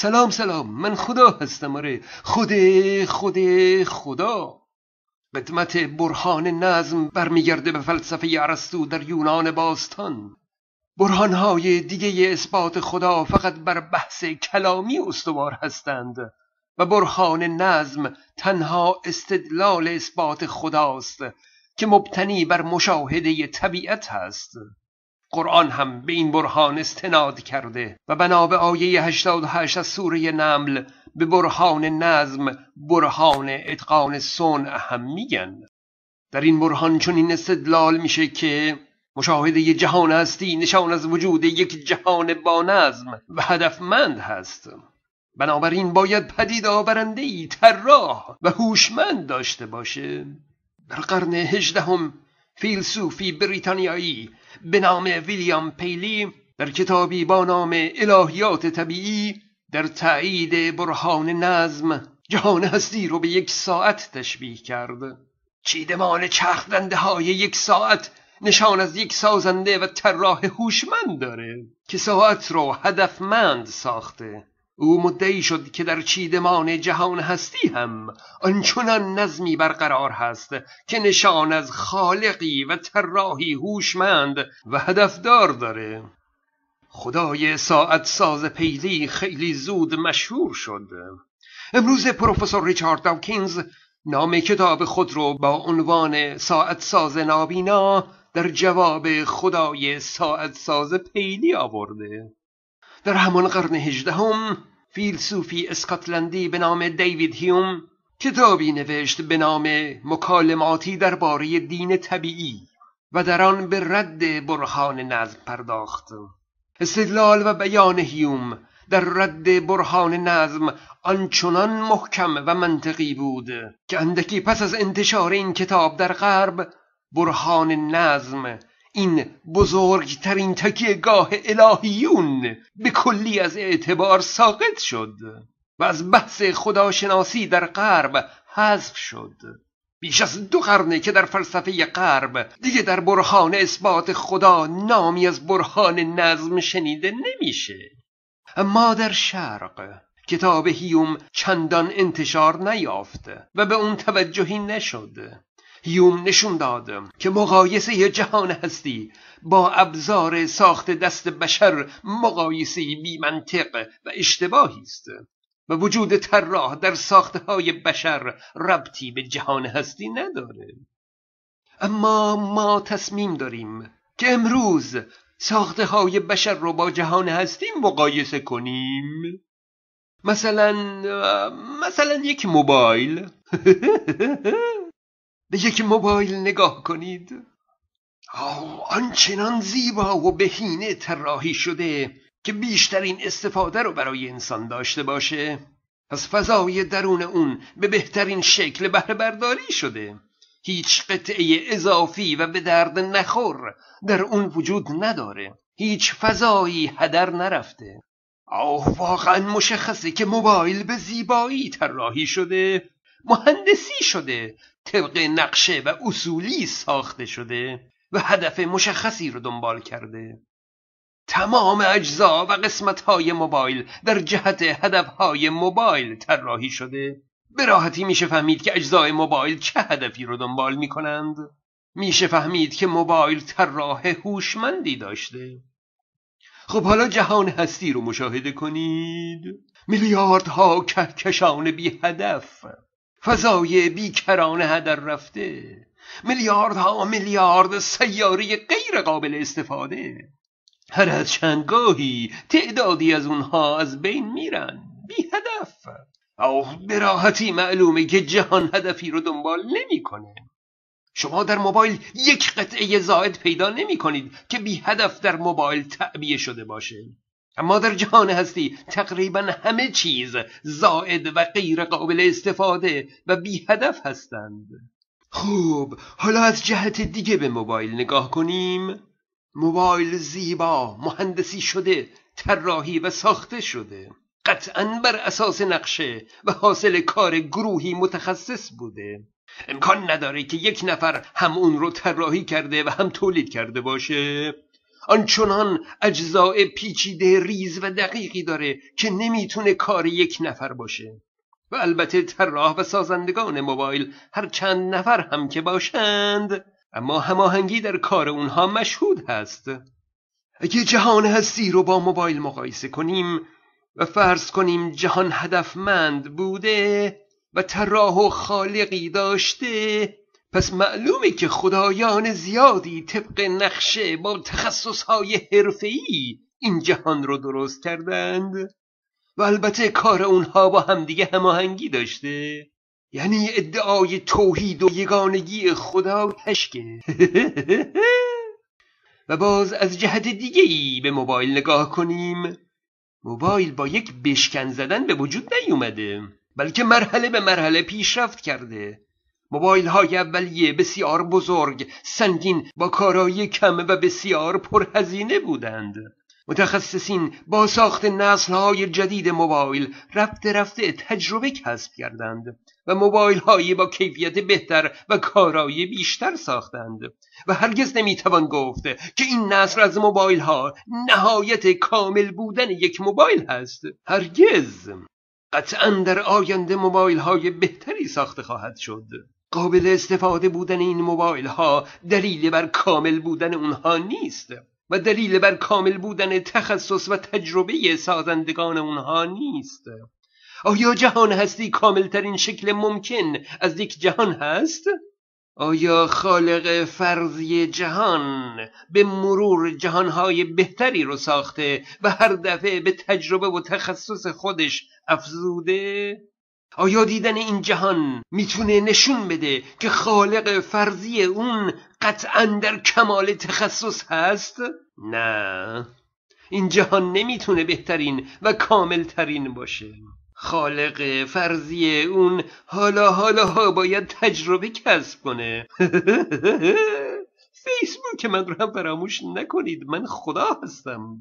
سلام سلام. من خدا هستم آره. خود خود خدا. قدمت برهان نظم برمیگرده به فلسفه ارسطو در یونان باستان. برهانهای دیگه اثبات خدا فقط بر بحث کلامی استوار هستند و برهان نظم تنها استدلال اثبات خداست که مبتنی بر مشاهده طبیعت هست. قرآن هم به این برهان استناد کرده و بنا به آیه 88 از سوره نمل به برهان نظم برهان اتقان صنع هم میگن. در این برهان چون این استدلال میشه که مشاهده جهان هستی نشان از وجود یک جهان با نظم و هدفمند هست. بنابراین باید پدید آورنده ای طراح و هوشمند داشته باشه. در قرن هجدهم فیلسوفی بریتانیایی به نام ویلیام پیلی در کتابی با نام الهیات طبیعی در تایید برهان نظم جهان هستی رو به یک ساعت تشبیه کرد. چیدمان چرخدنده های یک ساعت نشان از یک سازنده و طراح هوشمند داره که ساعت رو هدفمند ساخته. او مدعی شد که در چیدمان جهان هستی هم آنچنان نظمی برقرار هست که نشان از خالقی و طراحی هوشمند و هدفدار داره. خدای ساعت ساز پیلی خیلی زود مشهور شد. امروز پروفسور ریچارد داوکینز نام کتاب خود رو با عنوان ساعت ساز نابینا در جواب خدای ساعت ساز پیلی آورده. در همان قرن هجدهم فیلسوفی اسکاتلندی به نام دیوید هیوم کتابی نوشت به نام مکالماتی درباره دین طبیعی و در آن به رد برهان نظم پرداخت. استدلال و بیان هیوم در رد برهان نظم آنچنان محکم و منطقی بود که اندکی پس از انتشار این کتاب در غرب برهان نظم این بزرگترین گاه الهیون به کلی از اعتبار ساقط شد و از بحث خداشناسی در غرب حذف شد. بیش از دو قرنه که در فلسفه غرب دیگه در برهان اثبات خدا نامی از برهان نظم شنیده نمیشه. اما در شرق کتاب هیوم چندان انتشار نیافت و به اون توجهی نشد. هیوم نشون داد که مقایسه جهان هستی با ابزار ساخت دست بشر مقایسه بی منطق و اشتباهی است و وجود طراح در ساخته های بشر ربطی به جهان هستی نداره. اما ما تصمیم داریم که امروز ساخته های بشر رو با جهان هستی مقایسه کنیم. مثلا مثلا یک موبایل. به یک موبایل نگاه کنید. آنچنان زیبا و بهینه طراحی شده که بیشترین استفاده رو برای انسان داشته باشه. پس فضای درون اون به بهترین شکل بهره برداری شده. هیچ قطعه اضافی و به درد نخور در اون وجود نداره. هیچ فضایی هدر نرفته. آه واقعا مشخصه که موبایل به زیبایی طراحی شده. مهندسی شده. طبق نقشه و اصولی ساخته شده و هدف مشخصی رو دنبال کرده. تمام اجزا و قسمت های موبایل در جهت هدف های موبایل طراحی شده. به راحتی میشه فهمید که اجزای موبایل چه هدفی رو دنبال می‌کنند. میشه فهمید که موبایل طراح هوشمندی داشته. خب حالا جهان هستی رو مشاهده کنید. میلیاردها کهکشان بی هدف فضای بیکرانه هدر رفته. میلیاردها میلیارد سیاره غیر قابل استفاده. هر از چندگاهی تعدادی از اونها از بین میرن. بی هدف. آه به راحتی معلومه که جهان هدفی رو دنبال نمی‌کنه. شما در موبایل یک قطعه زائد پیدا نمی کنید که بی هدف در موبایل تعبیه شده باشه. اما در جهان هستی تقریبا همه چیز زائد و غیر قابل استفاده و بی هدف هستند. خوب حالا از جهت دیگه به موبایل نگاه کنیم. موبایل زیبا مهندسی شده طراحی و ساخته شده. قطعا بر اساس نقشه و حاصل کار گروهی متخصص بوده. امکان نداره که یک نفر هم اون رو طراحی کرده و هم تولید کرده باشه. آنچنان اجزاء پیچیده ریز و دقیقی داره که نمی‌تونه کار یک نفر باشه. و البته طراح و سازندگان موبایل هر چند نفر هم که باشند اما هماهنگی در کار اونها مشهود هست. اگه جهان هستی رو با موبایل مقایسه کنیم و فرض کنیم جهان هدفمند بوده و طراح و خالقی داشته پس معلومه که خدایان زیادی طبق نقشه با تخصصهای حرفه‌ای این جهان رو درست کردند. و البته کار اونها با همدیگه هماهنگی داشته. یعنی ادعای توحید و یگانگی خدا کشکه. و باز از جهت دیگه ای به موبایل نگاه کنیم. موبایل با یک بشکن زدن به وجود نیومده بلکه مرحله به مرحله پیشرفت کرده. موبایل های اولیه بسیار بزرگ سنگین با کارایی کم و بسیار پرهزینه بودند. متخصصین با ساخت نسل های جدید موبایل رفته رفته تجربه کسب کردند و موبایل هایی با کیفیت بهتر و کارایی بیشتر ساختند. و هرگز نمی‌توان گفت که این نسل از موبایل ها نهایت کامل بودن یک موبایل هست. هرگز. قطعا در آینده موبایل های بهتری ساخته خواهد شد. قابل استفاده بودن این موبایل ها دلیل بر کامل بودن اونها نیست و دلیل بر کامل بودن تخصص و تجربه سازندگان اونها نیست آیا جهان هستی کاملترین شکل ممکن از یک جهان هست؟ آیا خالق فرضی جهان به مرور جهانهای بهتری رو ساخته و هر دفعه به تجربه و تخصص خودش افزوده؟ آیا دیدن این جهان می‌تونه نشون بده که خالق فرضی اون قطعا در کمال تخصص هست؟ نه. این جهان نمی‌تونه بهترین و کاملترین باشه. خالق فرضی اون حالا حالا باید تجربه کسب کنه. فیسبوک من رو هم فراموش نکنید. من خدا هستم.